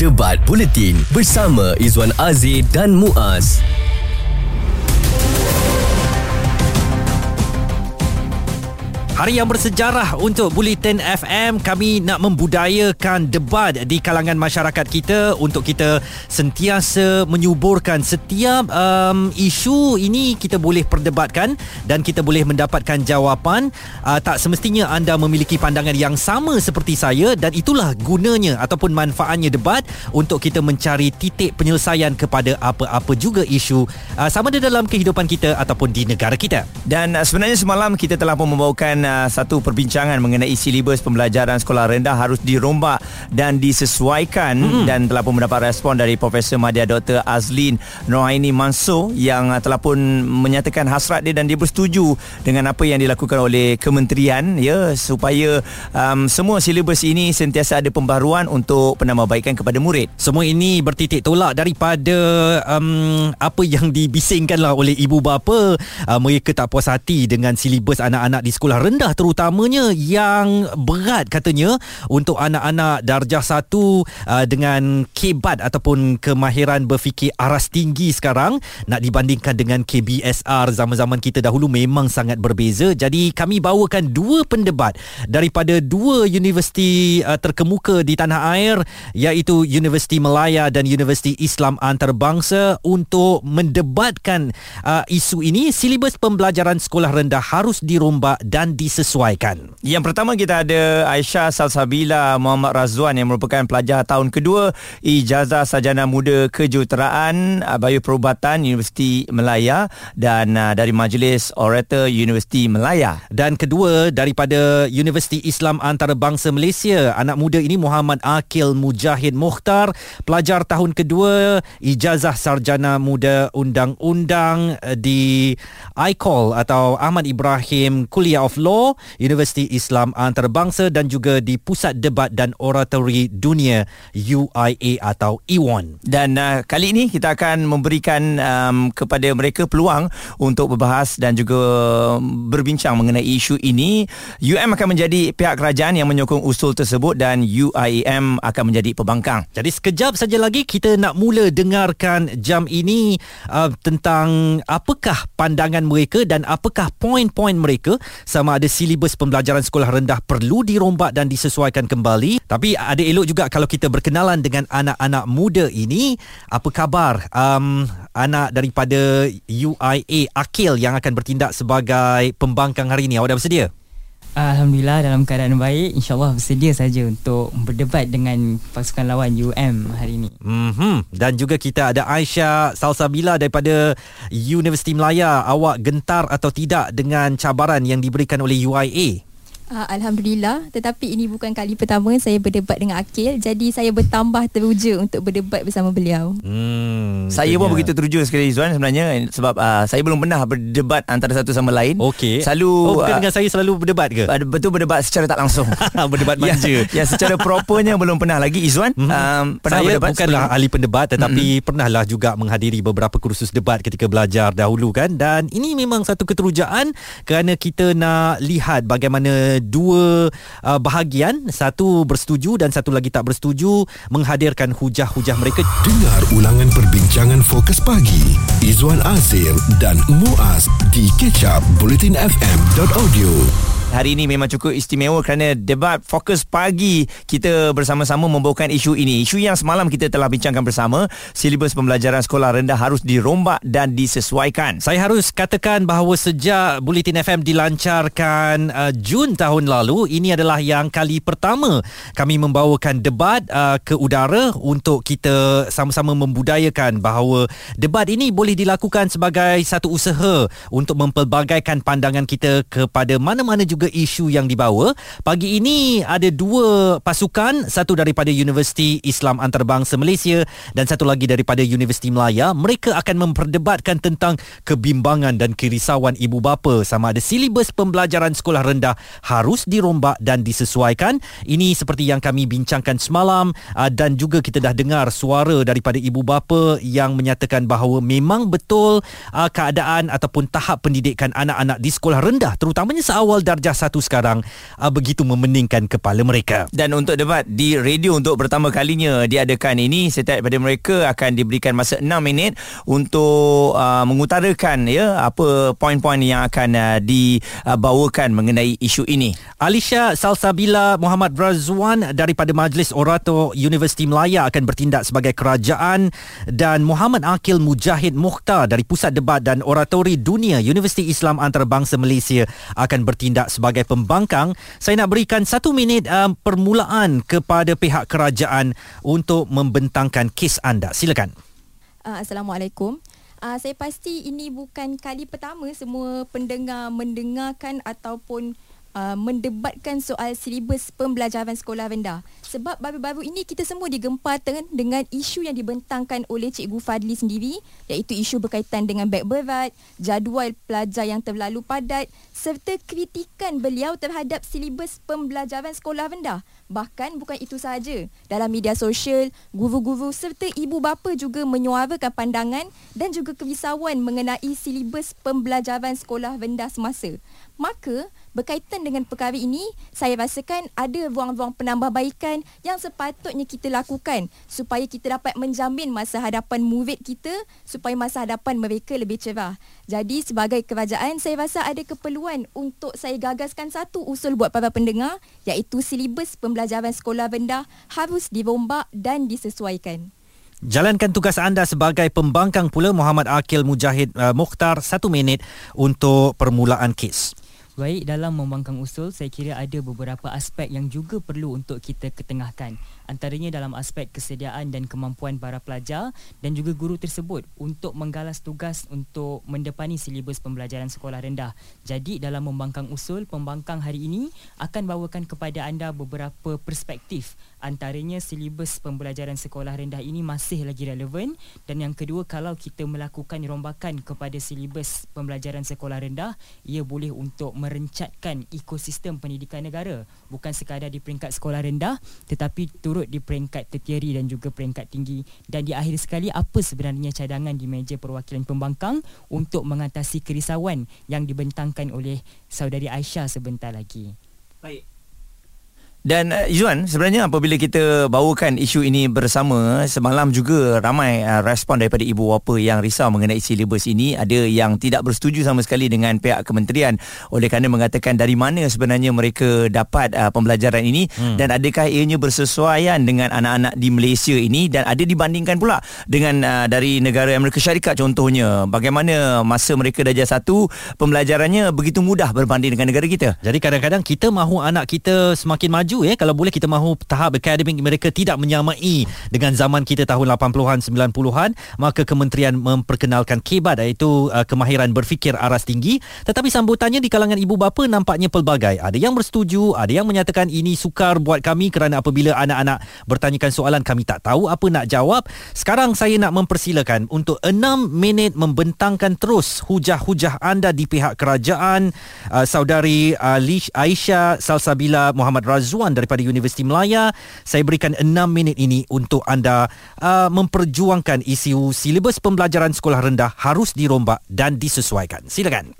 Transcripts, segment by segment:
Debat Buletin bersama Izwan Azir dan Muaz. Hari yang bersejarah untuk Bulletin FM Kami nak membudayakan debat di kalangan masyarakat kita Untuk kita sentiasa menyuburkan setiap um, isu ini kita boleh perdebatkan Dan kita boleh mendapatkan jawapan. Uh, Tak semestinya anda memiliki pandangan yang sama seperti saya Dan itulah gunanya ataupun manfaatnya debat Untuk kita mencari titik penyelesaian kepada apa-apa juga isu uh, Sama ada dalam kehidupan kita ataupun di negara kita. Dan uh, sebenarnya semalam kita telah pun membawakan uh, satu perbincangan mengenai silibus pembelajaran sekolah rendah harus dirombak dan disesuaikan hmm. dan telah pun mendapat respon dari Profesor Madya Dr. Azlin Nohaini Mansur yang uh, telah pun menyatakan hasrat dia dan dia bersetuju dengan apa yang dilakukan oleh kementerian ya supaya um, semua silibus ini sentiasa ada pembaruan untuk penambahbaikan kepada murid. Semua ini bertitik tolak daripada um, apa yang dibisingkanlah oleh ibu bapa uh, mereka tak puas hati dengan silibus anak-anak di sekolah rendah rendah terutamanya yang berat katanya untuk anak-anak darjah satu uh, dengan kebat ataupun kemahiran berfikir aras tinggi sekarang. Nak dibandingkan dengan KBSR zaman-zaman kita dahulu memang sangat berbeza. Jadi kami bawakan dua pendebat daripada dua universiti uh, terkemuka di tanah air iaitu Universiti Melaya dan Universiti Islam Antarabangsa untuk mendebatkan uh, isu ini. Silibus pembelajaran sekolah rendah harus dirombak dan di disesuaikan. Yang pertama kita ada Aisyah Salsabila Muhammad Razwan yang merupakan pelajar tahun kedua Ijazah Sarjana Muda Kejuruteraan uh, Perubatan Universiti Melaya dan uh, dari Majlis Orator Universiti Melaya. Dan kedua daripada Universiti Islam Antarabangsa Malaysia, anak muda ini Muhammad Akil Mujahid Mukhtar, pelajar tahun kedua Ijazah Sarjana Muda Undang-Undang uh, di ICOL atau Ahmad Ibrahim Kuliah of Law Universiti Islam Antarabangsa dan juga di Pusat Debat dan Oratori Dunia UIA atau IWAN. Dan uh, kali ini kita akan memberikan um, kepada mereka peluang untuk berbahas dan juga berbincang mengenai isu ini. UM akan menjadi pihak kerajaan yang menyokong usul tersebut dan UIM akan menjadi pembangkang. Jadi sekejap saja lagi kita nak mula dengarkan jam ini uh, tentang apakah pandangan mereka dan apakah poin-poin mereka sama ada silibus pembelajaran sekolah rendah perlu dirombak dan disesuaikan kembali. Tapi ada elok juga kalau kita berkenalan dengan anak-anak muda ini. Apa khabar um, anak daripada UIA Akil yang akan bertindak sebagai pembangkang hari ini? Awak dah bersedia? Alhamdulillah dalam keadaan baik InsyaAllah bersedia saja untuk berdebat dengan pasukan lawan UM hari ini mm-hmm. Dan juga kita ada Aisyah Salsabila daripada Universiti Melaya Awak gentar atau tidak dengan cabaran yang diberikan oleh UIA? Uh, Alhamdulillah tetapi ini bukan kali pertama saya berdebat dengan Akil jadi saya bertambah teruja untuk berdebat bersama beliau. Hmm, saya pun begitu teruja sekali Zuan sebenarnya sebab uh, saya belum pernah berdebat antara satu sama lain. Okey. Selalu oh, bukan uh, dengan saya selalu berdebat ke? Betul berdebat secara tak langsung. berdebat ya, manja. ya, ya secara propernya belum pernah lagi Izwan. Mm-hmm. Um, pernah saya berdebat bukanlah sebelum. ahli pendebat tetapi mm-hmm. pernahlah juga menghadiri beberapa kursus debat ketika belajar dahulu kan dan ini memang satu keterujaan kerana kita nak lihat bagaimana dua uh, bahagian. Satu bersetuju dan satu lagi tak bersetuju menghadirkan hujah-hujah mereka. Dengar ulangan perbincangan fokus pagi. Izwan Azir dan Muaz di kecap bulletinfm.audio Hari ini memang cukup istimewa kerana debat fokus pagi kita bersama-sama membawakan isu ini. Isu yang semalam kita telah bincangkan bersama, silibus pembelajaran sekolah rendah harus dirombak dan disesuaikan. Saya harus katakan bahawa sejak Bulletin FM dilancarkan uh, Jun tahun lalu, ini adalah yang kali pertama kami membawakan debat uh, ke udara untuk kita sama-sama membudayakan bahawa debat ini boleh dilakukan sebagai satu usaha untuk mempelbagaikan pandangan kita kepada mana-mana juga juga isu yang dibawa. Pagi ini ada dua pasukan, satu daripada Universiti Islam Antarabangsa Malaysia dan satu lagi daripada Universiti Melaya. Mereka akan memperdebatkan tentang kebimbangan dan kerisauan ibu bapa sama ada silibus pembelajaran sekolah rendah harus dirombak dan disesuaikan. Ini seperti yang kami bincangkan semalam ah, dan juga kita dah dengar suara daripada ibu bapa yang menyatakan bahawa memang betul ah, keadaan ataupun tahap pendidikan anak-anak di sekolah rendah terutamanya seawal darjah Darjah 1 sekarang uh, begitu memeningkan kepala mereka. Dan untuk debat di radio untuk pertama kalinya diadakan ini setiap daripada mereka akan diberikan masa 6 minit untuk uh, mengutarakan ya apa poin-poin yang akan uh, dibawakan mengenai isu ini. Alisha Salsabila Muhammad Razwan daripada Majlis Orator Universiti Melaya akan bertindak sebagai kerajaan dan Muhammad Akil Mujahid Mukhtar dari Pusat Debat dan Oratori Dunia Universiti Islam Antarabangsa Malaysia akan bertindak sebagai pembangkang. Saya nak berikan satu minit um, permulaan kepada pihak kerajaan untuk membentangkan kes anda. Silakan. Uh, Assalamualaikum. Uh, saya pasti ini bukan kali pertama semua pendengar mendengarkan ataupun uh, mendebatkan soal silibus pembelajaran sekolah rendah. Sebab baru-baru ini kita semua digempakan dengan isu yang dibentangkan oleh Cikgu Fadli sendiri iaitu isu berkaitan dengan beg berat, jadual pelajar yang terlalu padat serta kritikan beliau terhadap silibus pembelajaran sekolah rendah. Bahkan bukan itu sahaja. Dalam media sosial, guru-guru serta ibu bapa juga menyuarakan pandangan dan juga kerisauan mengenai silibus pembelajaran sekolah rendah semasa. Maka, berkaitan dengan perkara ini, saya rasakan ada ruang-ruang penambahbaikan yang sepatutnya kita lakukan supaya kita dapat menjamin masa hadapan murid kita supaya masa hadapan mereka lebih cerah. Jadi, sebagai kerajaan, saya rasa ada keperluan untuk saya gagaskan satu usul buat para pendengar iaitu silibus pembelajaran sekolah rendah harus dirombak dan disesuaikan. Jalankan tugas anda sebagai pembangkang pula Muhammad Akil Mujahid uh, Mukhtar satu minit untuk permulaan kes. Baik, dalam membangkang usul, saya kira ada beberapa aspek yang juga perlu untuk kita ketengahkan. Antaranya dalam aspek kesediaan dan kemampuan para pelajar dan juga guru tersebut untuk menggalas tugas untuk mendepani silibus pembelajaran sekolah rendah. Jadi, dalam membangkang usul, pembangkang hari ini akan bawakan kepada anda beberapa perspektif antaranya silibus pembelajaran sekolah rendah ini masih lagi relevan dan yang kedua kalau kita melakukan rombakan kepada silibus pembelajaran sekolah rendah ia boleh untuk merencatkan ekosistem pendidikan negara bukan sekadar di peringkat sekolah rendah tetapi turut di peringkat tertiary dan juga peringkat tinggi dan di akhir sekali apa sebenarnya cadangan di meja perwakilan pembangkang untuk mengatasi kerisauan yang dibentangkan oleh saudari Aisyah sebentar lagi Baik. Dan uh, Izzuan sebenarnya apabila kita bawakan isu ini bersama semalam juga ramai uh, respon daripada ibu bapa yang risau mengenai silibus ini. Ada yang tidak bersetuju sama sekali dengan pihak kementerian. Oleh kerana mengatakan dari mana sebenarnya mereka dapat uh, pembelajaran ini. Hmm. dan adakah ianya bersesuaian dengan anak-anak di Malaysia ini? Dan ada dibandingkan pula dengan uh, dari negara Amerika Syarikat contohnya. Bagaimana masa mereka darjah satu pembelajarannya begitu mudah berbanding dengan negara kita. Jadi kadang-kadang kita mahu anak kita semakin maju maju ya kalau boleh kita mahu tahap akademik mereka tidak menyamai dengan zaman kita tahun 80-an 90-an maka kementerian memperkenalkan KEBAD iaitu uh, kemahiran berfikir aras tinggi. Tetapi sambutannya di kalangan ibu bapa nampaknya pelbagai. Ada yang bersetuju ada yang menyatakan ini sukar buat kami kerana apabila anak-anak bertanyakan soalan kami tak tahu apa nak jawab. Sekarang saya nak mempersilakan untuk 6 minit membentangkan terus hujah-hujah anda di pihak kerajaan uh, saudari uh, Aisyah Salsabila Muhammad Razwan Azwan daripada Universiti Melaya. Saya berikan 6 minit ini untuk anda uh, memperjuangkan isu silibus pembelajaran sekolah rendah harus dirombak dan disesuaikan. Silakan.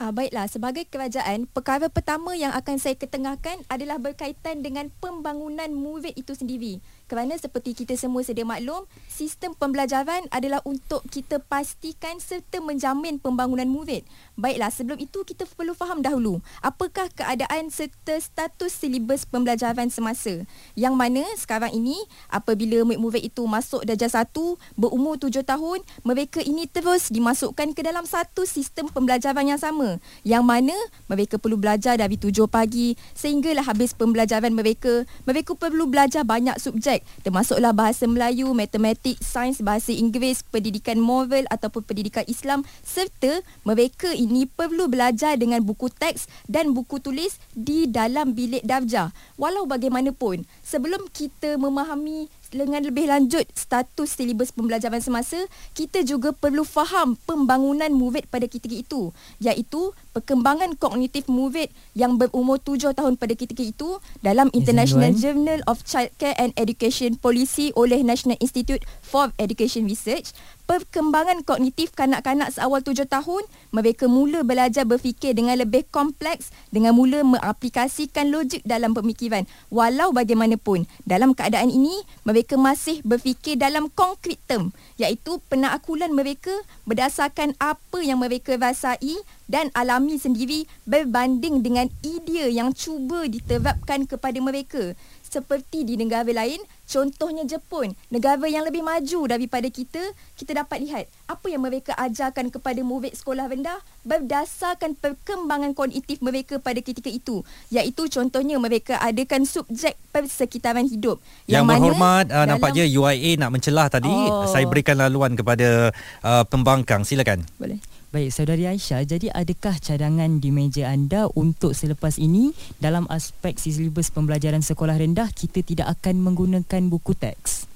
Uh, baiklah, sebagai kerajaan, perkara pertama yang akan saya ketengahkan adalah berkaitan dengan pembangunan murid itu sendiri kerana seperti kita semua sedia maklum, sistem pembelajaran adalah untuk kita pastikan serta menjamin pembangunan murid. Baiklah, sebelum itu kita perlu faham dahulu apakah keadaan serta status silibus pembelajaran semasa. Yang mana sekarang ini apabila murid-murid itu masuk darjah satu berumur tujuh tahun, mereka ini terus dimasukkan ke dalam satu sistem pembelajaran yang sama. Yang mana mereka perlu belajar dari tujuh pagi sehinggalah habis pembelajaran mereka. Mereka perlu belajar banyak subjek subjek termasuklah bahasa Melayu, matematik, sains, bahasa Inggeris, pendidikan moral ataupun pendidikan Islam serta mereka ini perlu belajar dengan buku teks dan buku tulis di dalam bilik darjah. Walau bagaimanapun, sebelum kita memahami dengan lebih lanjut status silibus pembelajaran semasa, kita juga perlu faham pembangunan murid pada ketika itu, iaitu perkembangan kognitif murid yang berumur tujuh tahun pada ketika itu dalam International Journal of Childcare and Education Policy oleh National Institute for Education Research perkembangan kognitif kanak-kanak seawal tujuh tahun, mereka mula belajar berfikir dengan lebih kompleks dengan mula mengaplikasikan logik dalam pemikiran. Walau bagaimanapun, dalam keadaan ini, mereka masih berfikir dalam konkret term, iaitu penakakulan mereka berdasarkan apa yang mereka rasai dan alami sendiri berbanding dengan idea yang cuba diterapkan kepada mereka seperti di negara lain contohnya Jepun negara yang lebih maju daripada kita kita dapat lihat apa yang mereka ajarkan kepada murid sekolah rendah berdasarkan perkembangan kognitif mereka pada ketika itu iaitu contohnya mereka adakan subjek persekitaran hidup Yang, mana berhormat uh, nampaknya UIA nak mencelah tadi. Oh. Saya berikan laluan kepada uh, pembangkang. Silakan. boleh Baik, Saudari Aisyah, jadi adakah cadangan di meja anda untuk selepas ini dalam aspek silibus pembelajaran sekolah rendah kita tidak akan menggunakan buku teks?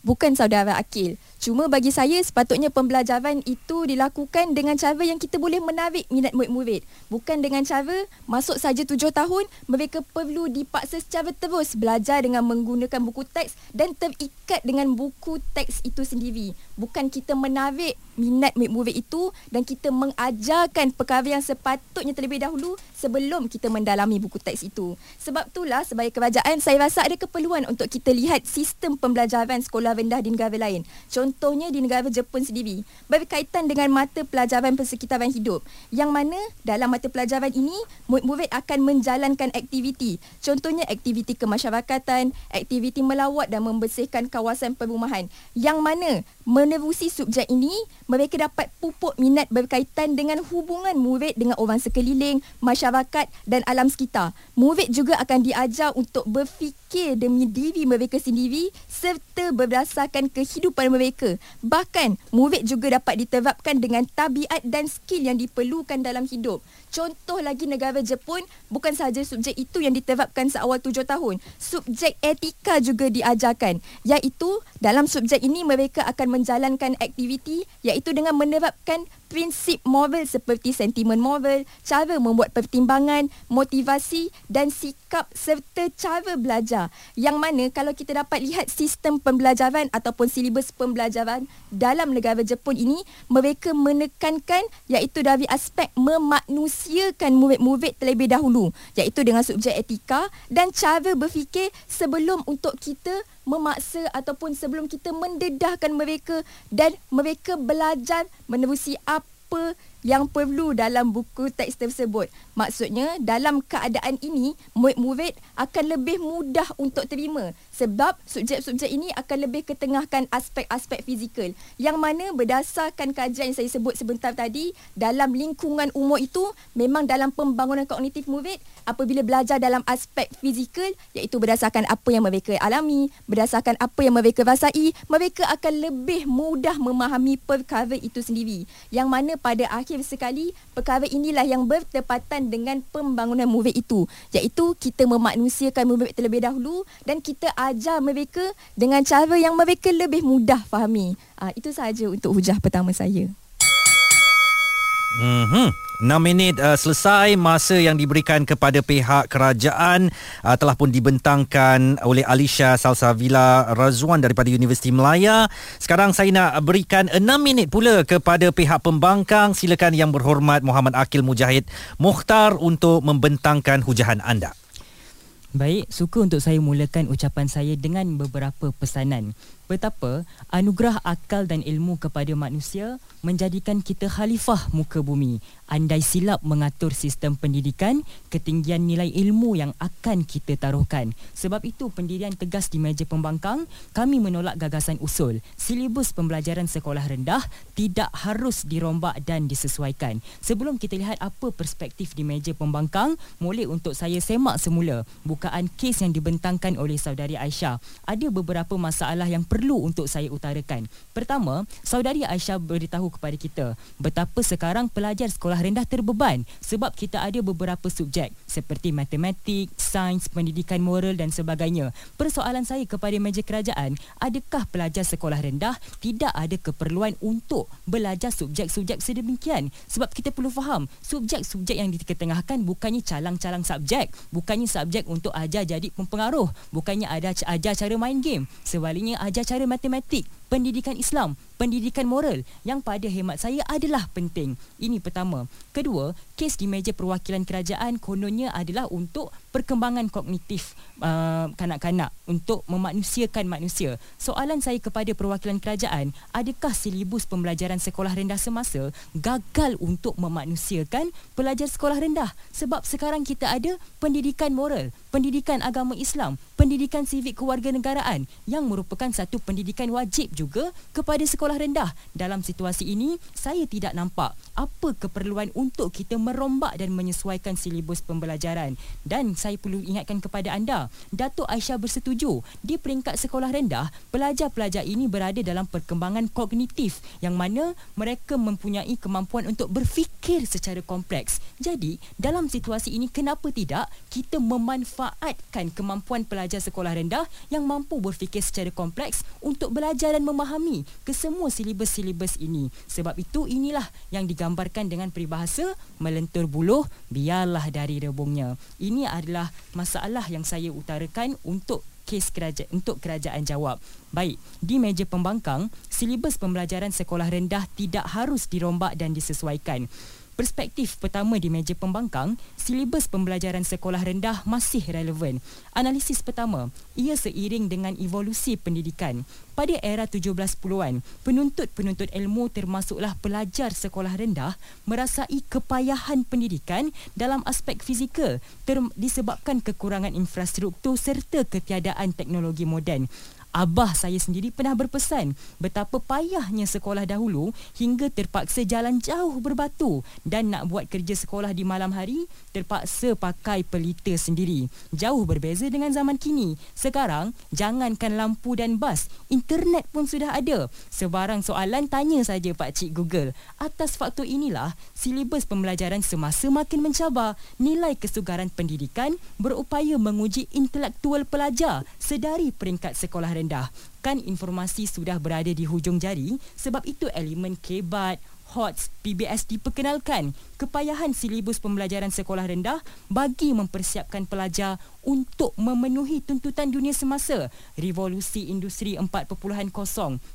Bukan saudara Akil. Cuma bagi saya sepatutnya pembelajaran itu dilakukan dengan cara yang kita boleh menarik minat murid-murid. Bukan dengan cara masuk saja tujuh tahun mereka perlu dipaksa secara terus belajar dengan menggunakan buku teks dan terikat dengan buku teks itu sendiri. Bukan kita menarik minat murid-murid itu dan kita mengajarkan perkara yang sepatutnya terlebih dahulu sebelum kita mendalami buku teks itu. Sebab itulah sebagai kerajaan saya rasa ada keperluan untuk kita lihat sistem pembelajaran sekolah rendah di negara lain. Contohnya di negara Jepun sendiri berkaitan dengan mata pelajaran persekitaran hidup yang mana dalam mata pelajaran ini murid-murid akan menjalankan aktiviti. Contohnya aktiviti kemasyarakatan, aktiviti melawat dan membersihkan kawasan perumahan yang mana menerusi subjek ini mereka dapat pupuk minat berkaitan dengan hubungan murid dengan orang sekeliling, masyarakat dan alam sekitar. Murid juga akan diajar untuk berfikir demi diri mereka sendiri serta berdasarkan kehidupan mereka. Bahkan, murid juga dapat diterapkan dengan tabiat dan skill yang diperlukan dalam hidup. Contoh lagi negara Jepun, bukan sahaja subjek itu yang diterapkan seawal tujuh tahun. Subjek etika juga diajarkan. Iaitu, dalam subjek ini mereka akan menjalankan aktiviti iaitu dengan menerapkan prinsip moral seperti sentimen moral, cara membuat pertimbangan, motivasi dan sikap serta cara belajar. Yang mana kalau kita dapat lihat sistem pembelajaran ataupun silibus pembelajaran dalam negara Jepun ini, mereka menekankan iaitu dari aspek memanusiakan murid-murid terlebih dahulu, iaitu dengan subjek etika dan cara berfikir sebelum untuk kita memaksa ataupun sebelum kita mendedahkan mereka dan mereka belajar menerusi apa yang perlu dalam buku teks tersebut. Maksudnya dalam keadaan ini murid-murid akan lebih mudah untuk terima sebab subjek-subjek ini akan lebih ketengahkan aspek-aspek fizikal yang mana berdasarkan kajian yang saya sebut sebentar tadi dalam lingkungan umur itu memang dalam pembangunan kognitif murid apabila belajar dalam aspek fizikal iaitu berdasarkan apa yang mereka alami, berdasarkan apa yang mereka rasai, mereka akan lebih mudah memahami perkara itu sendiri. Yang mana pada akhir sekali perkara inilah yang bertepatan dengan pembangunan murid itu iaitu kita memanusiakan murid terlebih dahulu dan kita ajar mereka dengan cara yang mereka lebih mudah fahami. Ah itu sahaja untuk hujah pertama saya. Mhm. 6 minit uh, selesai masa yang diberikan kepada pihak kerajaan uh, telah pun dibentangkan oleh Alisha Salsavila Razwan daripada Universiti Melaya. Sekarang saya nak berikan 6 minit pula kepada pihak pembangkang. Silakan yang berhormat Muhammad Akil Mujahid Mukhtar untuk membentangkan hujahan anda. Baik, suka untuk saya mulakan ucapan saya dengan beberapa pesanan. Betapa anugerah akal dan ilmu kepada manusia menjadikan kita khalifah muka bumi. Andai silap mengatur sistem pendidikan, ketinggian nilai ilmu yang akan kita taruhkan. Sebab itu pendirian tegas di meja pembangkang, kami menolak gagasan usul. Silibus pembelajaran sekolah rendah tidak harus dirombak dan disesuaikan. Sebelum kita lihat apa perspektif di meja pembangkang, boleh untuk saya semak semula bukaan kes yang dibentangkan oleh saudari Aisyah. Ada beberapa masalah yang perlu untuk saya utarakan. Pertama, saudari Aisyah beritahu kepada kita betapa sekarang pelajar sekolah rendah terbeban sebab kita ada beberapa subjek seperti matematik, sains, pendidikan moral dan sebagainya. Persoalan saya kepada meja kerajaan, adakah pelajar sekolah rendah tidak ada keperluan untuk belajar subjek-subjek sedemikian? Sebab kita perlu faham, subjek-subjek yang diketengahkan bukannya calang-calang subjek, bukannya subjek untuk ajar jadi pempengaruh, bukannya ada ajar cara main game. Sebaliknya ajar cara matematik, pendidikan Islam, pendidikan moral yang pada hemat saya adalah penting. Ini pertama. Kedua, kes di meja perwakilan kerajaan kononnya adalah untuk perkembangan kognitif uh, kanak-kanak untuk memanusiakan manusia. Soalan saya kepada perwakilan kerajaan, adakah silibus pembelajaran sekolah rendah semasa gagal untuk memanusiakan pelajar sekolah rendah? Sebab sekarang kita ada pendidikan moral, pendidikan agama Islam, pendidikan sivik kewarganegaraan yang merupakan satu pendidikan wajib juga kepada sekolah rendah. Dalam situasi ini, saya tidak nampak apa keperluan untuk kita merombak dan menyesuaikan silibus pembelajaran. Dan saya perlu ingatkan kepada anda, Datuk Aisyah bersetuju di peringkat sekolah rendah, pelajar-pelajar ini berada dalam perkembangan kognitif yang mana mereka mempunyai kemampuan untuk berfikir secara kompleks. Jadi, dalam situasi ini kenapa tidak kita memanfaatkan kemampuan pelajar sekolah rendah yang mampu berfikir secara kompleks untuk belajar dan memahami kesemua silibus-silibus ini. Sebab itu inilah yang digambarkan dengan peribahasa melentur buluh biarlah dari rebungnya. Ini adalah masalah yang saya utarakan untuk kes kerajaan untuk kerajaan jawab. Baik, di meja pembangkang, silibus pembelajaran sekolah rendah tidak harus dirombak dan disesuaikan. Perspektif pertama di meja pembangkang, silibus pembelajaran sekolah rendah masih relevan. Analisis pertama, ia seiring dengan evolusi pendidikan. Pada era 17puluhan, penuntut-penuntut ilmu termasuklah pelajar sekolah rendah merasai kepayahan pendidikan dalam aspek fizikal ter- disebabkan kekurangan infrastruktur serta ketiadaan teknologi moden. Abah saya sendiri pernah berpesan betapa payahnya sekolah dahulu hingga terpaksa jalan jauh berbatu dan nak buat kerja sekolah di malam hari terpaksa pakai pelita sendiri. Jauh berbeza dengan zaman kini. Sekarang jangankan lampu dan bas, internet pun sudah ada. Sebarang soalan tanya saja Pak Cik Google. Atas faktor inilah silibus pembelajaran semasa makin mencabar. Nilai kesugaran pendidikan berupaya menguji intelektual pelajar sedari peringkat sekolah rendah. Kan informasi sudah berada di hujung jari sebab itu elemen kebat, HOTS, PBS diperkenalkan. Kepayahan silibus pembelajaran sekolah rendah bagi mempersiapkan pelajar untuk memenuhi tuntutan dunia semasa, revolusi industri 4.0,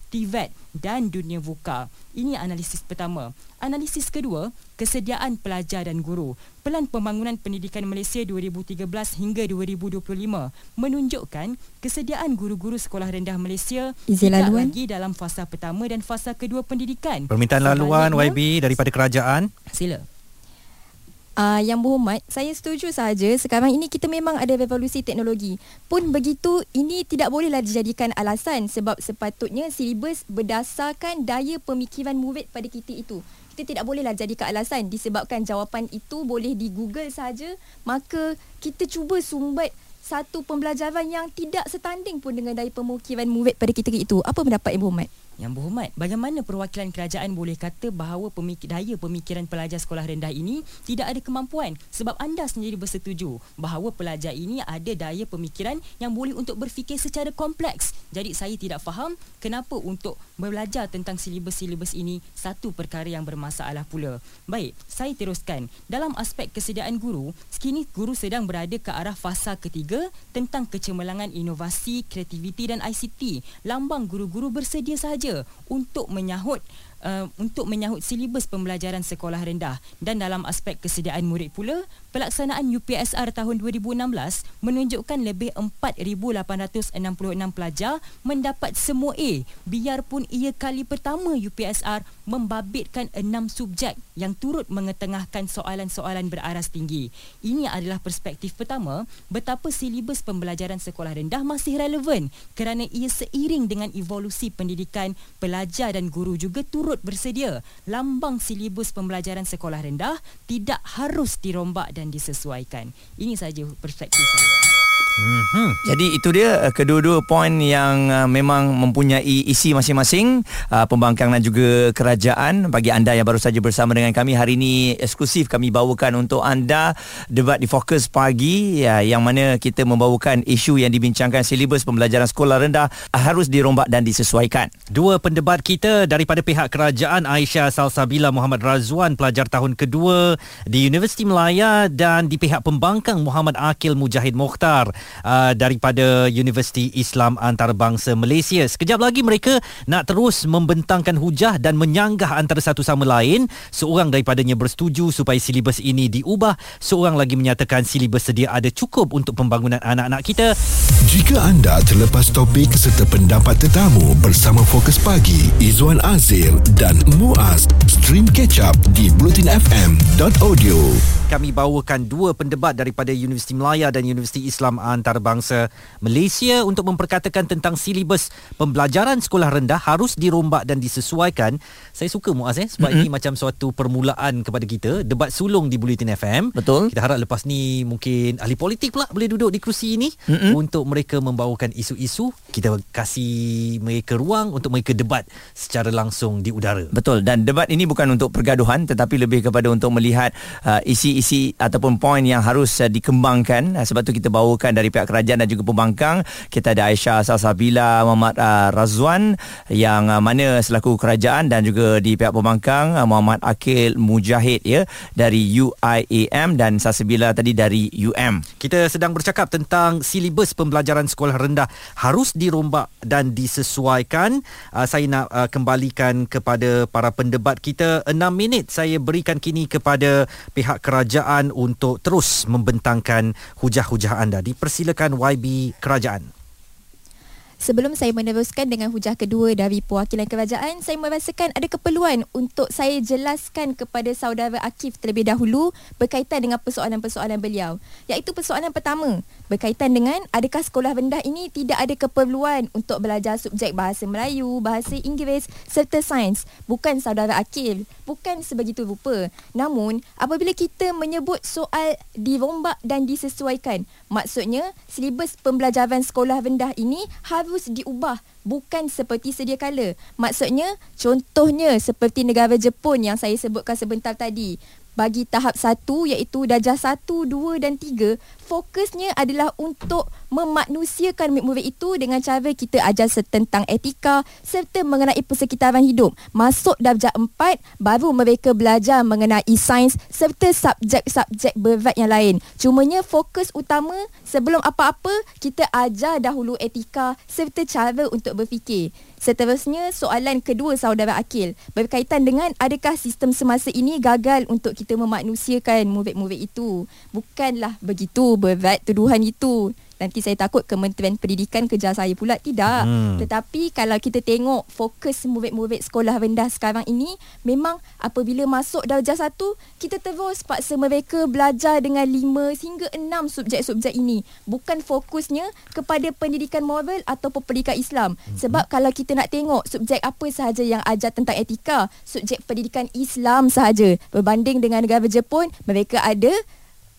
TVET dan dunia VUCA. Ini analisis pertama. Analisis kedua, kesediaan pelajar dan guru. Pelan Pembangunan Pendidikan Malaysia 2013 hingga 2025 menunjukkan kesediaan guru-guru sekolah rendah Malaysia Izin tidak laluan. lagi dalam fasa pertama dan fasa kedua pendidikan. Permintaan laluan YB daripada kerajaan. Sila. Uh, yang berhormat, saya setuju saja sekarang ini kita memang ada revolusi teknologi. Pun begitu, ini tidak bolehlah dijadikan alasan sebab sepatutnya silibus berdasarkan daya pemikiran murid pada kita itu. Kita tidak bolehlah jadikan alasan disebabkan jawapan itu boleh di Google saja, maka kita cuba sumbat satu pembelajaran yang tidak setanding pun dengan daya pemikiran murid pada kita itu. Apa pendapat Yang berhormat? Yang berhormat, bagaimana perwakilan kerajaan boleh kata bahawa pemik- daya pemikiran pelajar sekolah rendah ini tidak ada kemampuan? Sebab anda sendiri bersetuju bahawa pelajar ini ada daya pemikiran yang boleh untuk berfikir secara kompleks. Jadi saya tidak faham kenapa untuk belajar tentang silibus-silibus ini satu perkara yang bermasalah pula. Baik, saya teruskan. Dalam aspek kesediaan guru, sekini guru sedang berada ke arah fasa ketiga tentang kecemerlangan inovasi, kreativiti dan ICT. Lambang guru-guru bersedia sahaja untuk menyahut uh, untuk menyahut silibus pembelajaran sekolah rendah dan dalam aspek kesediaan murid pula pelaksanaan UPSR tahun 2016 menunjukkan lebih 4866 pelajar mendapat semua A biarpun ia kali pertama UPSR membabitkan enam subjek yang turut mengetengahkan soalan-soalan beraras tinggi. Ini adalah perspektif pertama betapa silibus pembelajaran sekolah rendah masih relevan kerana ia seiring dengan evolusi pendidikan pelajar dan guru juga turut bersedia. Lambang silibus pembelajaran sekolah rendah tidak harus dirombak dan disesuaikan. Ini saja perspektif saya. Hmm. Jadi itu dia uh, kedua-dua poin yang uh, memang mempunyai isi masing-masing uh, pembangkang dan juga kerajaan bagi anda yang baru saja bersama dengan kami hari ini eksklusif kami bawakan untuk anda debat di fokus pagi ya yang mana kita membawakan isu yang dibincangkan silibus pembelajaran sekolah rendah harus dirombak dan disesuaikan. Dua pendebat kita daripada pihak kerajaan Aisyah Salsabila Muhammad Razwan pelajar tahun kedua di Universiti Melaya dan di pihak pembangkang Muhammad Akil Mujahid Mokhtar uh, daripada Universiti Islam Antarabangsa Malaysia. Sekejap lagi mereka nak terus membentangkan hujah dan menyanggah antara satu sama lain. Seorang daripadanya bersetuju supaya silibus ini diubah, seorang lagi menyatakan silibus sedia ada cukup untuk pembangunan anak-anak kita. Jika anda terlepas topik serta pendapat tetamu bersama Fokus Pagi, Izwan Azir dan Muaz, stream catch up di blutinfm.audio. Kami bawakan dua pendebat daripada Universiti Melaya dan Universiti Islam Antarabangsa Malaysia untuk memperkatakan tentang silibus pembelajaran sekolah rendah harus dirombak dan disesuaikan. Saya suka Muaz eh sebab mm-hmm. ini macam suatu permulaan kepada kita debat sulung di Bulletin FM. Betul. Kita harap lepas ni mungkin ahli politik pula boleh duduk di kerusi ini mm-hmm. untuk mereka membawakan isu-isu. Kita kasih mereka ruang untuk mereka debat secara langsung di udara. Betul dan debat ini bukan untuk pergaduhan tetapi lebih kepada untuk melihat uh, isi-isi ataupun poin yang harus uh, dikembangkan uh, sebab tu kita bawakan dari pihak kerajaan dan juga pembangkang kita ada Aisyah Salsabila Muhammad uh, Razwan yang uh, mana selaku kerajaan dan juga di pihak pembangkang uh, Muhammad Akil Mujahid ya dari UIAM dan Salsabila tadi dari UM Kita sedang bercakap tentang silibus pembelajaran sekolah rendah harus dirombak dan disesuaikan. Uh, saya nak uh, kembalikan kepada para pendebat kita 6 minit saya berikan kini kepada pihak kerajaan untuk terus membentangkan hujah-hujah anda. Dipersilakan YB kerajaan. Sebelum saya meneruskan dengan hujah kedua dari perwakilan kerajaan, saya merasakan ada keperluan untuk saya jelaskan kepada saudara Akif terlebih dahulu berkaitan dengan persoalan-persoalan beliau. Iaitu persoalan pertama, berkaitan dengan adakah sekolah rendah ini tidak ada keperluan untuk belajar subjek bahasa Melayu, bahasa Inggeris serta sains. Bukan saudara Akif, bukan sebegitu rupa. Namun, apabila kita menyebut soal dirombak dan disesuaikan, maksudnya silibus pembelajaran sekolah rendah ini harus diubah bukan seperti sedia kala. Maksudnya contohnya seperti negara Jepun yang saya sebutkan sebentar tadi bagi tahap satu iaitu darjah satu, dua dan tiga, fokusnya adalah untuk memanusiakan murid-murid itu dengan cara kita ajar tentang etika serta mengenai persekitaran hidup. Masuk darjah empat, baru mereka belajar mengenai sains serta subjek-subjek berat yang lain. Cumanya fokus utama sebelum apa-apa, kita ajar dahulu etika serta cara untuk berfikir. Seterusnya, soalan kedua saudara Akil berkaitan dengan adakah sistem semasa ini gagal untuk kita memanusiakan murid-murid itu. Bukanlah begitu berat tuduhan itu nanti saya takut Kementerian Pendidikan kejar saya pula. Tidak. Hmm. tetapi kalau kita tengok fokus murid-murid sekolah rendah sekarang ini memang apabila masuk darjah satu kita terus paksa mereka belajar dengan lima hingga enam subjek-subjek ini. Bukan fokusnya kepada pendidikan moral atau pendidikan Islam. Hmm. sebab kalau kita nak tengok subjek apa sahaja yang ajar tentang etika subjek pendidikan Islam sahaja. Berbanding dengan negara Jepun mereka ada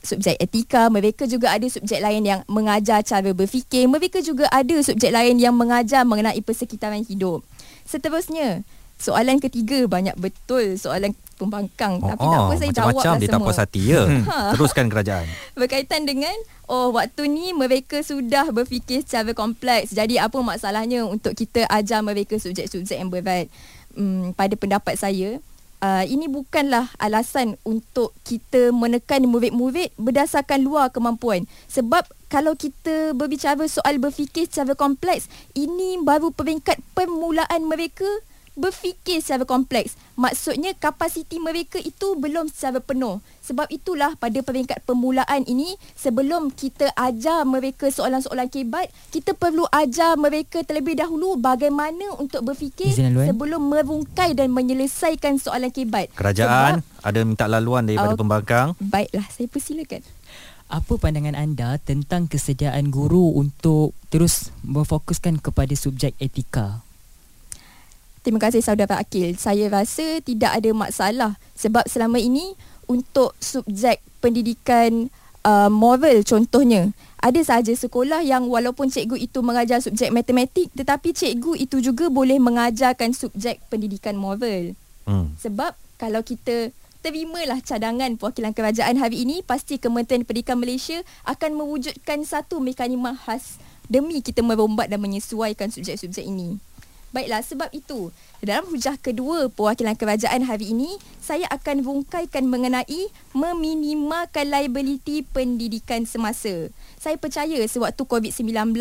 subjek etika, mereka juga ada subjek lain yang mengajar cara berfikir, mereka juga ada subjek lain yang mengajar mengenai persekitaran hidup. Seterusnya, soalan ketiga banyak betul soalan pembangkang oh, tapi tak apa saya jawab macam dia semua. tak puas hati ya. Ha. Teruskan kerajaan. Berkaitan dengan oh waktu ni mereka sudah berfikir secara kompleks. Jadi apa masalahnya untuk kita ajar mereka subjek-subjek yang berat? Hmm, pada pendapat saya, uh, ini bukanlah alasan untuk kita menekan murid-murid berdasarkan luar kemampuan. Sebab kalau kita berbicara soal berfikir secara kompleks, ini baru peringkat permulaan mereka berfikir secara kompleks. Maksudnya kapasiti mereka itu belum secara penuh. Sebab itulah pada peringkat permulaan ini sebelum kita ajar mereka soalan-soalan kebat, kita perlu ajar mereka terlebih dahulu bagaimana untuk berfikir sebelum merungkai dan menyelesaikan soalan kebat. Kerajaan Sebab, ada minta laluan daripada uh, pembangkang. Baiklah, saya persilakan. Apa pandangan anda tentang kesediaan guru untuk terus memfokuskan kepada subjek etika? Terima kasih saudara Akil. Saya rasa tidak ada masalah sebab selama ini untuk subjek pendidikan uh, moral contohnya ada sahaja sekolah yang walaupun cikgu itu mengajar subjek matematik tetapi cikgu itu juga boleh mengajarkan subjek pendidikan moral. Hmm. Sebab kalau kita terimalah cadangan perwakilan kerajaan hari ini pasti Kementerian Pendidikan Malaysia akan mewujudkan satu mekanisme khas demi kita merombat dan menyesuaikan subjek-subjek ini. Baiklah, sebab itu dalam hujah kedua perwakilan kerajaan hari ini, saya akan rungkaikan mengenai meminimalkan liability pendidikan semasa. Saya percaya sewaktu COVID-19,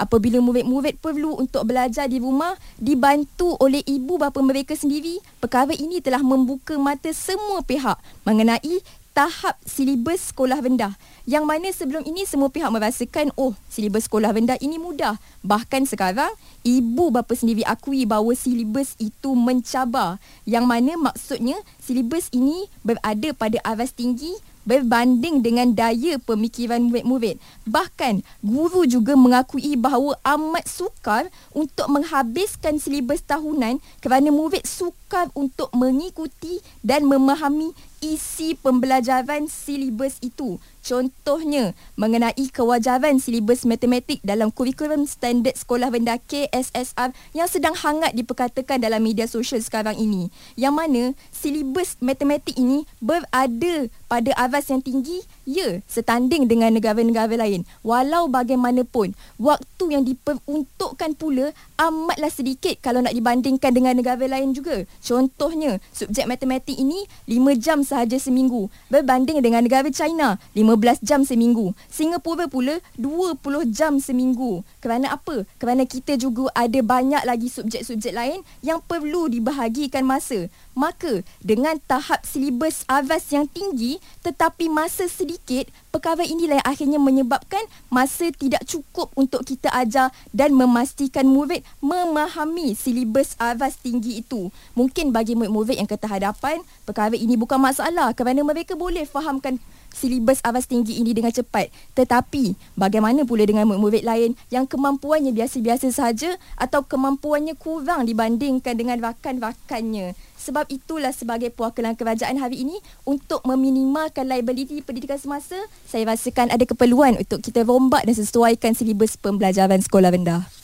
apabila murid-murid perlu untuk belajar di rumah, dibantu oleh ibu bapa mereka sendiri, perkara ini telah membuka mata semua pihak mengenai tahap silibus sekolah rendah yang mana sebelum ini semua pihak merasakan oh silibus sekolah rendah ini mudah bahkan sekarang ibu bapa sendiri akui bahawa silibus itu mencabar yang mana maksudnya silibus ini berada pada aras tinggi berbanding dengan daya pemikiran murid-murid. Bahkan, guru juga mengakui bahawa amat sukar untuk menghabiskan silibus tahunan kerana murid sukar untuk mengikuti dan memahami isi pembelajaran silibus itu. Contohnya, mengenai kewajaran silibus matematik dalam kurikulum standard sekolah rendah KSSR yang sedang hangat diperkatakan dalam media sosial sekarang ini. Yang mana silibus matematik ini berada pada aras yang tinggi, ya, setanding dengan negara-negara lain. Walau bagaimanapun, waktu yang diperuntukkan pula amatlah sedikit kalau nak dibandingkan dengan negara lain juga. Contohnya, subjek matematik ini 5 jam sahaja seminggu berbanding dengan negara China 15 jam seminggu. Singapura pula 20 jam seminggu. Kerana apa? Kerana kita juga ada banyak lagi subjek-subjek lain yang perlu dibahagikan masa. Maka dengan tahap silibus aras yang tinggi tetapi masa sedikit, perkara inilah yang akhirnya menyebabkan masa tidak cukup untuk kita ajar dan memastikan murid memahami silibus aras tinggi itu. Mungkin bagi murid-murid yang ketahadapan, perkara ini bukan masalah kerana mereka boleh fahamkan silibus awas tinggi ini dengan cepat. Tetapi bagaimana pula dengan murid-murid lain yang kemampuannya biasa-biasa sahaja atau kemampuannya kurang dibandingkan dengan rakan-rakannya. Sebab itulah sebagai perwakilan kerajaan hari ini untuk meminimalkan liability pendidikan semasa, saya rasakan ada keperluan untuk kita rombak dan sesuaikan silibus pembelajaran sekolah rendah.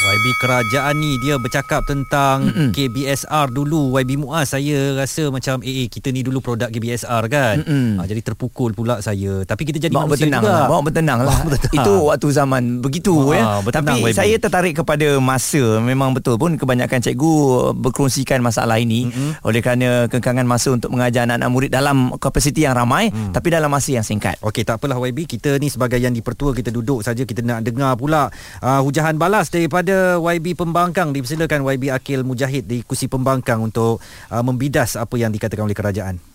YB kerajaan ni dia bercakap tentang Mm-mm. KBSR dulu. YB Muaz saya rasa macam eh, eh kita ni dulu produk KBSR kan? Ha, jadi terpukul pula saya. Tapi kita jadi bawa manusia bertenang juga. lah, bawa bertenang lah. Bertenang. itu waktu zaman begitu Ha, ya. bertenang, tapi YB. saya tertarik kepada masa. Memang betul pun kebanyakan cikgu berkongsikan masalah ini. Mm-hmm. oleh kerana kekangan masa untuk mengajar anak-anak murid dalam kapasiti yang ramai mm. tapi dalam masa yang singkat. Okey tak apalah YB kita ni sebagai yang dipertua kita duduk saja kita nak dengar pula uh, hujahan balas daripada YB Pembangkang dipersilakan YB Akil Mujahid di kursi Pembangkang untuk uh, membidas apa yang dikatakan oleh kerajaan.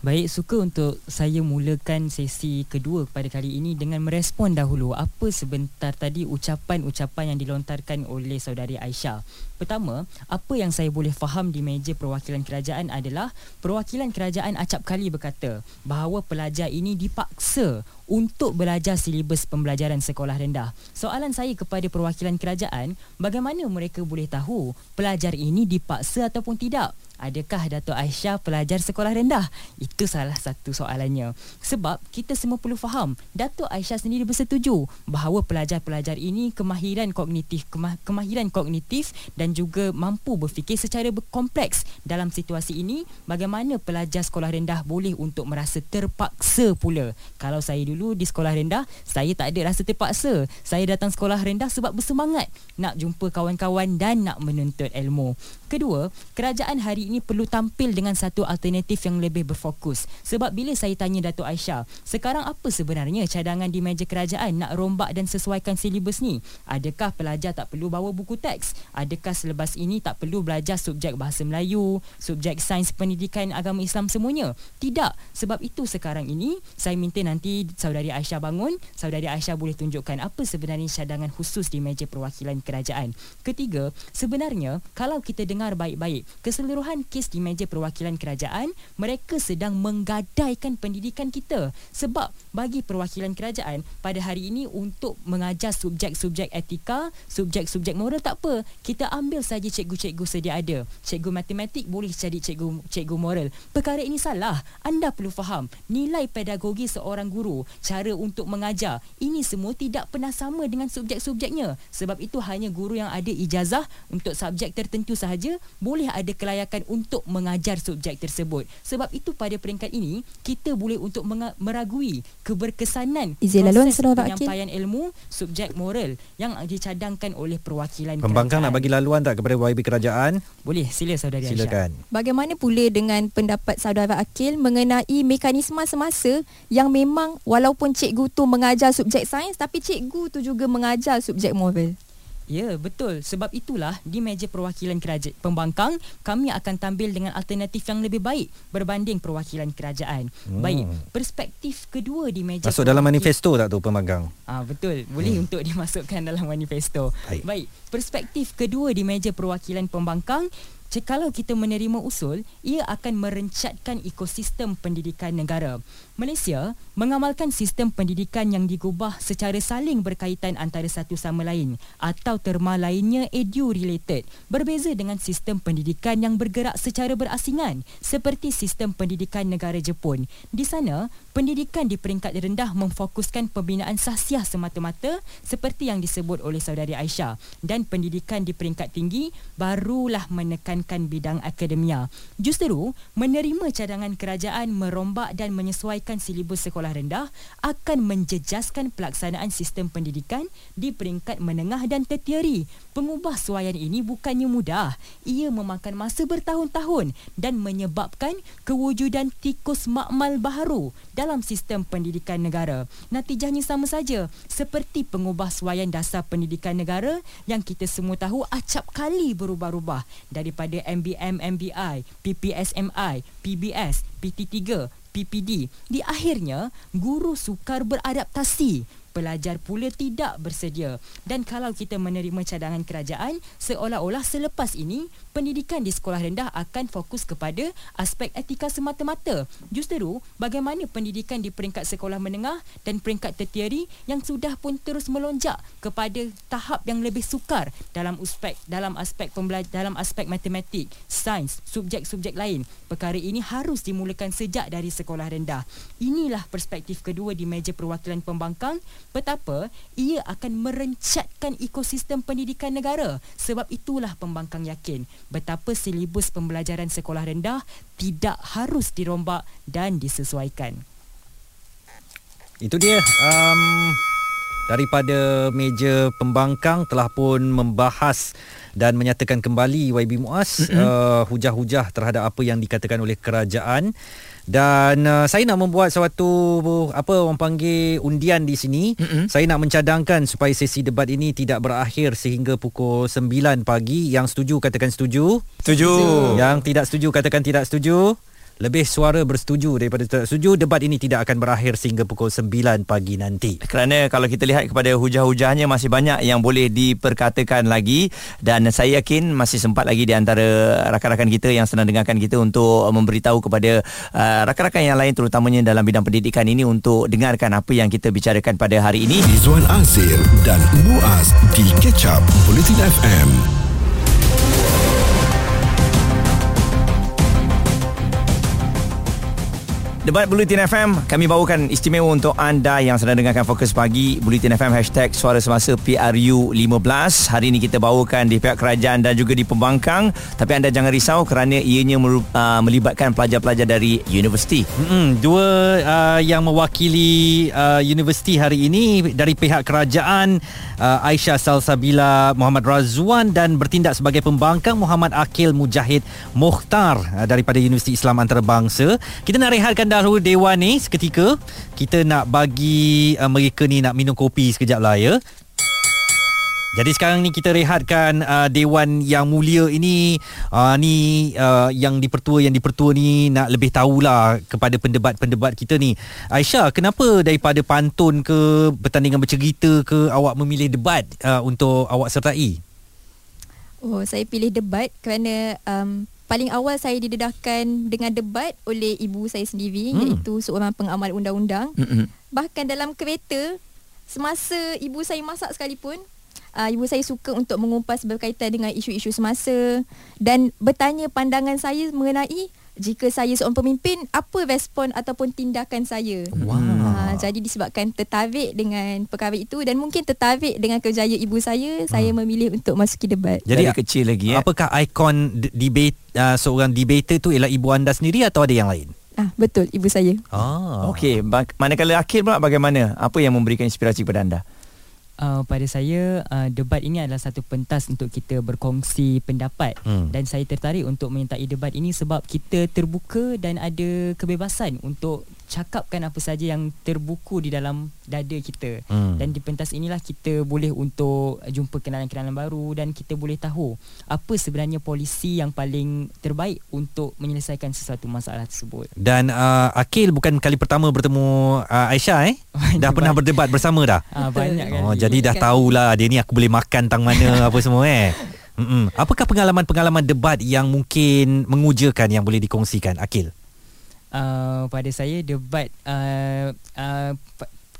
Baik, suka untuk saya mulakan sesi kedua pada kali ini dengan merespon dahulu apa sebentar tadi ucapan-ucapan yang dilontarkan oleh saudari Aisyah. Pertama, apa yang saya boleh faham di meja perwakilan kerajaan adalah perwakilan kerajaan acap kali berkata bahawa pelajar ini dipaksa untuk belajar silibus pembelajaran sekolah rendah. Soalan saya kepada perwakilan kerajaan, bagaimana mereka boleh tahu pelajar ini dipaksa ataupun tidak? Adakah Dato' Aisyah pelajar sekolah rendah? Itu salah satu soalannya. Sebab kita semua perlu faham, Dato' Aisyah sendiri bersetuju bahawa pelajar-pelajar ini kemahiran kognitif kemah, kemahiran kognitif dan juga mampu berfikir secara kompleks. Dalam situasi ini, bagaimana pelajar sekolah rendah boleh untuk merasa terpaksa pula? Kalau saya dulu di sekolah rendah, saya tak ada rasa terpaksa. Saya datang sekolah rendah sebab bersemangat nak jumpa kawan-kawan dan nak menuntut ilmu. Kedua, kerajaan hari ini perlu tampil dengan satu alternatif yang lebih berfokus. Sebab bila saya tanya Datuk Aisyah, sekarang apa sebenarnya cadangan di meja kerajaan nak rombak dan sesuaikan silibus ni? Adakah pelajar tak perlu bawa buku teks? Adakah selepas ini tak perlu belajar subjek bahasa Melayu, subjek sains pendidikan agama Islam semuanya? Tidak. Sebab itu sekarang ini, saya minta nanti saudari Aisyah bangun, saudari Aisyah boleh tunjukkan apa sebenarnya cadangan khusus di meja perwakilan kerajaan. Ketiga, sebenarnya kalau kita dengar baik-baik, keseluruhan kes di meja perwakilan kerajaan, mereka sedang menggadaikan pendidikan kita. Sebab bagi perwakilan kerajaan pada hari ini untuk mengajar subjek-subjek etika, subjek-subjek moral tak apa. Kita ambil saja cikgu-cikgu sedia ada. Cikgu matematik boleh jadi cikgu cikgu moral. Perkara ini salah. Anda perlu faham nilai pedagogi seorang guru, cara untuk mengajar, ini semua tidak pernah sama dengan subjek-subjeknya. Sebab itu hanya guru yang ada ijazah untuk subjek tertentu sahaja saja boleh ada kelayakan untuk mengajar subjek tersebut. Sebab itu pada peringkat ini kita boleh untuk menga- meragui keberkesanan Izin laluan proses penyampaian ilmu subjek moral yang dicadangkan oleh perwakilan Pembangkang nak kerajaan. bagi laluan tak kepada YB kerajaan? Boleh, sila saudari Aisyah. Silakan. Bagaimana pula dengan pendapat saudara Akil mengenai mekanisme semasa yang memang walaupun cikgu tu mengajar subjek sains tapi cikgu tu juga mengajar subjek moral. Ya, betul. Sebab itulah di meja perwakilan kerajaan pembangkang kami akan tampil dengan alternatif yang lebih baik berbanding perwakilan kerajaan. Hmm. Baik, perspektif kedua di meja Masuk dalam manifesto tak tu pembangkang? Ah betul, boleh hmm. untuk dimasukkan dalam manifesto. Baik. Baik, perspektif kedua di meja perwakilan pembangkang kalau kita menerima usul, ia akan merencatkan ekosistem pendidikan negara. Malaysia mengamalkan sistem pendidikan yang digubah secara saling berkaitan antara satu sama lain atau terma lainnya edu-related. Berbeza dengan sistem pendidikan yang bergerak secara berasingan seperti sistem pendidikan negara Jepun. Di sana, pendidikan di peringkat rendah memfokuskan pembinaan sahsiah semata-mata seperti yang disebut oleh saudari Aisyah dan pendidikan di peringkat tinggi barulah menekankan bidang akademia. Justeru, menerima cadangan kerajaan merombak dan menyesuaikan silibus sekolah rendah akan menjejaskan pelaksanaan sistem pendidikan di peringkat menengah dan tertiary. Pengubah suaian ini bukannya mudah. Ia memakan masa bertahun-tahun dan menyebabkan kewujudan tikus makmal baharu dalam sistem pendidikan negara. Natijahnya sama saja seperti pengubah suaian dasar pendidikan negara yang kita semua tahu acap kali berubah-ubah daripada MBM MBI, PPSMI, PBS, PT3, PPD. Di akhirnya, guru sukar beradaptasi. Pelajar pula tidak bersedia. Dan kalau kita menerima cadangan kerajaan, seolah-olah selepas ini, pendidikan di sekolah rendah akan fokus kepada aspek etika semata-mata. Justeru, bagaimana pendidikan di peringkat sekolah menengah dan peringkat tertiary yang sudah pun terus melonjak kepada tahap yang lebih sukar dalam aspek dalam aspek pembelajar dalam aspek matematik, sains, subjek-subjek lain. Perkara ini harus dimulakan sejak dari sekolah rendah. Inilah perspektif kedua di meja perwakilan pembangkang betapa ia akan merencatkan ekosistem pendidikan negara. Sebab itulah pembangkang yakin betapa silibus pembelajaran sekolah rendah tidak harus dirombak dan disesuaikan. Itu dia um, daripada meja pembangkang telah pun membahas dan menyatakan kembali YB Muaz mm-hmm. uh, hujah-hujah terhadap apa yang dikatakan oleh kerajaan dan uh, saya nak membuat suatu apa orang panggil undian di sini. Mm-hmm. Saya nak mencadangkan supaya sesi debat ini tidak berakhir sehingga pukul 9 pagi. Yang setuju katakan setuju. Setuju. Yang tidak setuju katakan tidak setuju. Lebih suara bersetuju daripada tidak setuju Debat ini tidak akan berakhir Sehingga pukul 9 pagi nanti. Kerana kalau kita lihat kepada hujah-hujahnya Masih banyak yang boleh diperkatakan lagi. Dan saya yakin masih sempat lagi Di antara rakan-rakan kita yang sedang dengarkan kita Untuk memberitahu kepada uh, rakan-rakan yang lain Terutamanya dalam bidang pendidikan ini Untuk dengarkan apa yang kita bicarakan pada hari ini. Izwan Azir dan Muaz di Catch Up Bulletin FM. Debat Bulletin FM Kami bawakan istimewa untuk anda Yang sedang dengarkan Fokus Pagi. Bulletin FM Hashtag Suara Semasa PRU15 Hari ini kita bawakan Di pihak kerajaan Dan juga di pembangkang. Tapi anda jangan risau Kerana ianya uh, melibatkan Pelajar-pelajar dari universiti. Mm-mm, dua uh, yang mewakili uh, universiti hari ini dari pihak kerajaan uh, Aisyah Salsabila Muhammad Razwan dan bertindak sebagai pembangkang Muhammad Akil Mujahid Mukhtar uh, daripada Universiti Islam Antarabangsa. Kita nak rehatkan dahulu dewan ni seketika. Kita nak bagi uh, mereka ni nak minum kopi sekejap lah ya. Jadi sekarang ni kita rehatkan uh, Dewan Yang Mulia ini uh, Ni uh, yang dipertua Yang dipertua ni nak lebih tahulah Kepada pendebat-pendebat kita ni Aisyah, kenapa daripada pantun ke Pertandingan bercerita ke Awak memilih debat uh, untuk awak sertai? Oh, saya pilih debat kerana um, paling awal saya didedahkan dengan debat oleh ibu saya sendiri hmm. iaitu seorang pengamal undang-undang. Mm-mm. Bahkan dalam kereta semasa ibu saya masak sekalipun uh, ibu saya suka untuk mengupas berkaitan dengan isu-isu semasa dan bertanya pandangan saya mengenai jika saya seorang pemimpin apa respon ataupun tindakan saya. Wow. Ha, jadi disebabkan tertarik dengan perkara itu dan mungkin tertarik dengan kerjaya ibu saya, saya memilih untuk masuki debat. Jadi Dari kecil lagi eh. apakah ikon debate uh, seorang debater tu ialah ibu anda sendiri atau ada yang lain? Ah betul ibu saya. Ah. Okey, manakala Akil pula bagaimana? Apa yang memberikan inspirasi kepada anda? Uh, pada saya uh, debat ini adalah satu pentas untuk kita berkongsi pendapat Hmm. dan saya tertarik untuk menyertai debat ini sebab kita terbuka dan ada kebebasan untuk cakapkan apa saja yang terbuku di dalam dada kita Hmm. dan di pentas inilah kita boleh untuk jumpa kenalan-kenalan baru dan kita boleh tahu apa sebenarnya polisi yang paling terbaik untuk menyelesaikan sesuatu masalah tersebut. Dan uh, Akil bukan kali pertama bertemu uh, Aisyah eh? Dah pernah berdebat bersama dah. Ah banyak kali. Oh, jadi dah tahulah dia ni aku boleh makan tang mana apa semua eh. Mm-mm. Apakah pengalaman-pengalaman debat yang mungkin mengujakan yang boleh dikongsikan Akil? Uh, pada saya debat uh, uh,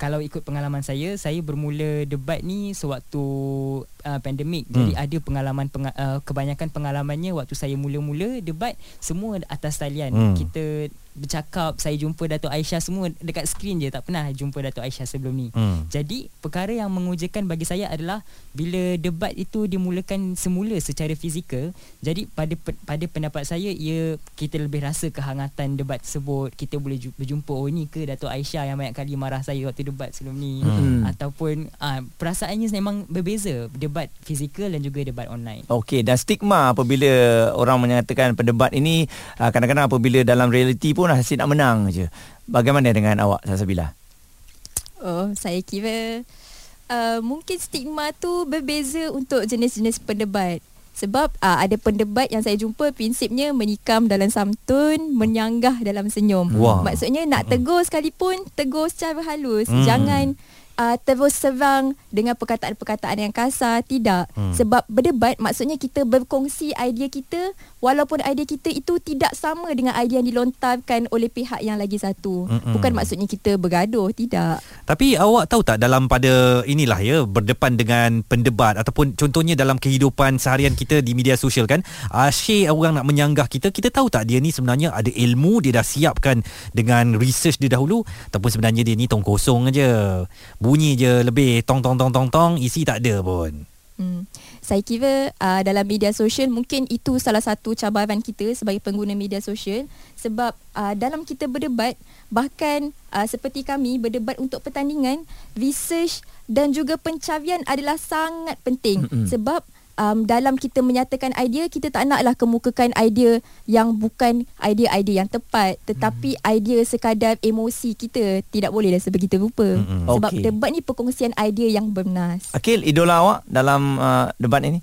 kalau ikut pengalaman saya saya bermula debat ni sewaktu uh, pandemik hmm. jadi ada pengalaman penga- uh, kebanyakan pengalamannya waktu saya mula-mula debat semua atas talian hmm. kita bercakap saya jumpa Datuk Aisyah semua dekat skrin je. Tak pernah jumpa Datuk Aisyah sebelum ni. Hmm. jadi perkara yang mengujakan bagi saya adalah bila debat itu dimulakan semula secara fizikal jadi pada pada pendapat saya ia kita lebih rasa kehangatan debat tersebut. Kita boleh ju- berjumpa oh ni ke Datuk Aisyah yang banyak kali marah saya waktu debat sebelum ni? Hmm. ataupun uh, perasaannya memang berbeza debat fizikal dan juga debat online. Okey, dan stigma apabila orang menyatakan pendebat ini uh, kadang-kadang apabila dalam realiti pun asyik nak menang je. Bagaimana dengan awak Salsabila? Oh, saya kira uh, mungkin stigma tu berbeza untuk jenis-jenis pendebat. Sebab uh, ada pendebat yang saya jumpa prinsipnya menikam dalam samtun, menyanggah dalam senyum. Wah. Maksudnya nak tegur sekalipun, tegur secara halus. Hmm. Jangan uh, terus serang dengan perkataan-perkataan yang kasar. Tidak. Hmm. Sebab berdebat maksudnya kita berkongsi idea kita walaupun idea kita itu tidak sama dengan idea yang dilontarkan oleh pihak yang lagi satu. Mm-mm. Bukan maksudnya kita bergaduh. Tidak. Tapi awak tahu tak dalam pada inilah ya berdepan dengan pendebat ataupun contohnya dalam kehidupan seharian kita di media sosial kan asyik orang nak menyanggah kita kita tahu tak dia ni sebenarnya ada ilmu dia dah siapkan dengan research dia dahulu ataupun sebenarnya dia ni tong kosong aja bunyi je lebih tong tong tong tong tong isi tak ada pun Hmm. Saya kira uh, dalam media sosial mungkin itu salah satu cabaran kita sebagai pengguna media sosial sebab uh, dalam kita berdebat bahkan uh, seperti kami berdebat untuk pertandingan research dan juga pencarian adalah sangat penting Mm-mm. sebab um, dalam kita menyatakan idea kita tak naklah kemukakan idea yang bukan idea-idea yang tepat tetapi idea sekadar emosi kita tidak boleh dah sebegitu rupa Mm-mm. sebab Okey. debat ni perkongsian idea yang bernas Akil, idola awak dalam uh, debat ini?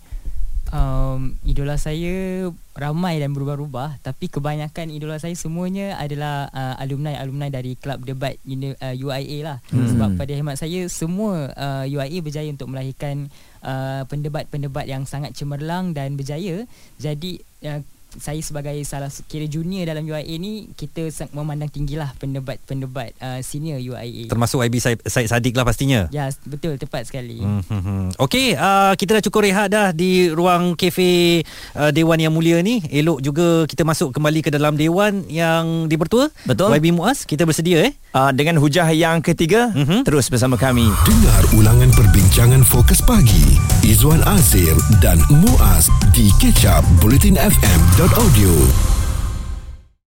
um, idola saya ramai dan berubah-ubah tapi kebanyakan idola saya semuanya adalah uh, alumni-alumni dari kelab debat uni, uh, UIA lah Hmm. hmm. sebab pada hemat saya semua uh, UIA berjaya untuk melahirkan uh, pendebat-pendebat yang sangat cemerlang dan berjaya. Jadi uh, saya sebagai salah kira junior dalam UIA ni kita memandang tinggilah pendebat-pendebat uh, senior UIA. termasuk IB Said, Said Sadiq lah pastinya Ya, betul tepat sekali. Hmm, hmm, hmm. Okey, uh, kita dah cukup rehat dah di ruang kafe uh, Dewan Yang Mulia ni. Elok juga kita masuk kembali ke dalam Dewan yang dipertua. Betul. YB Muaz, kita bersedia eh? Uh, dengan hujah yang ketiga, Mhm. terus bersama kami. Dengar ulangan perbincangan fokus pagi Izwan Azir dan Muaz di kecap bulletinfm.audio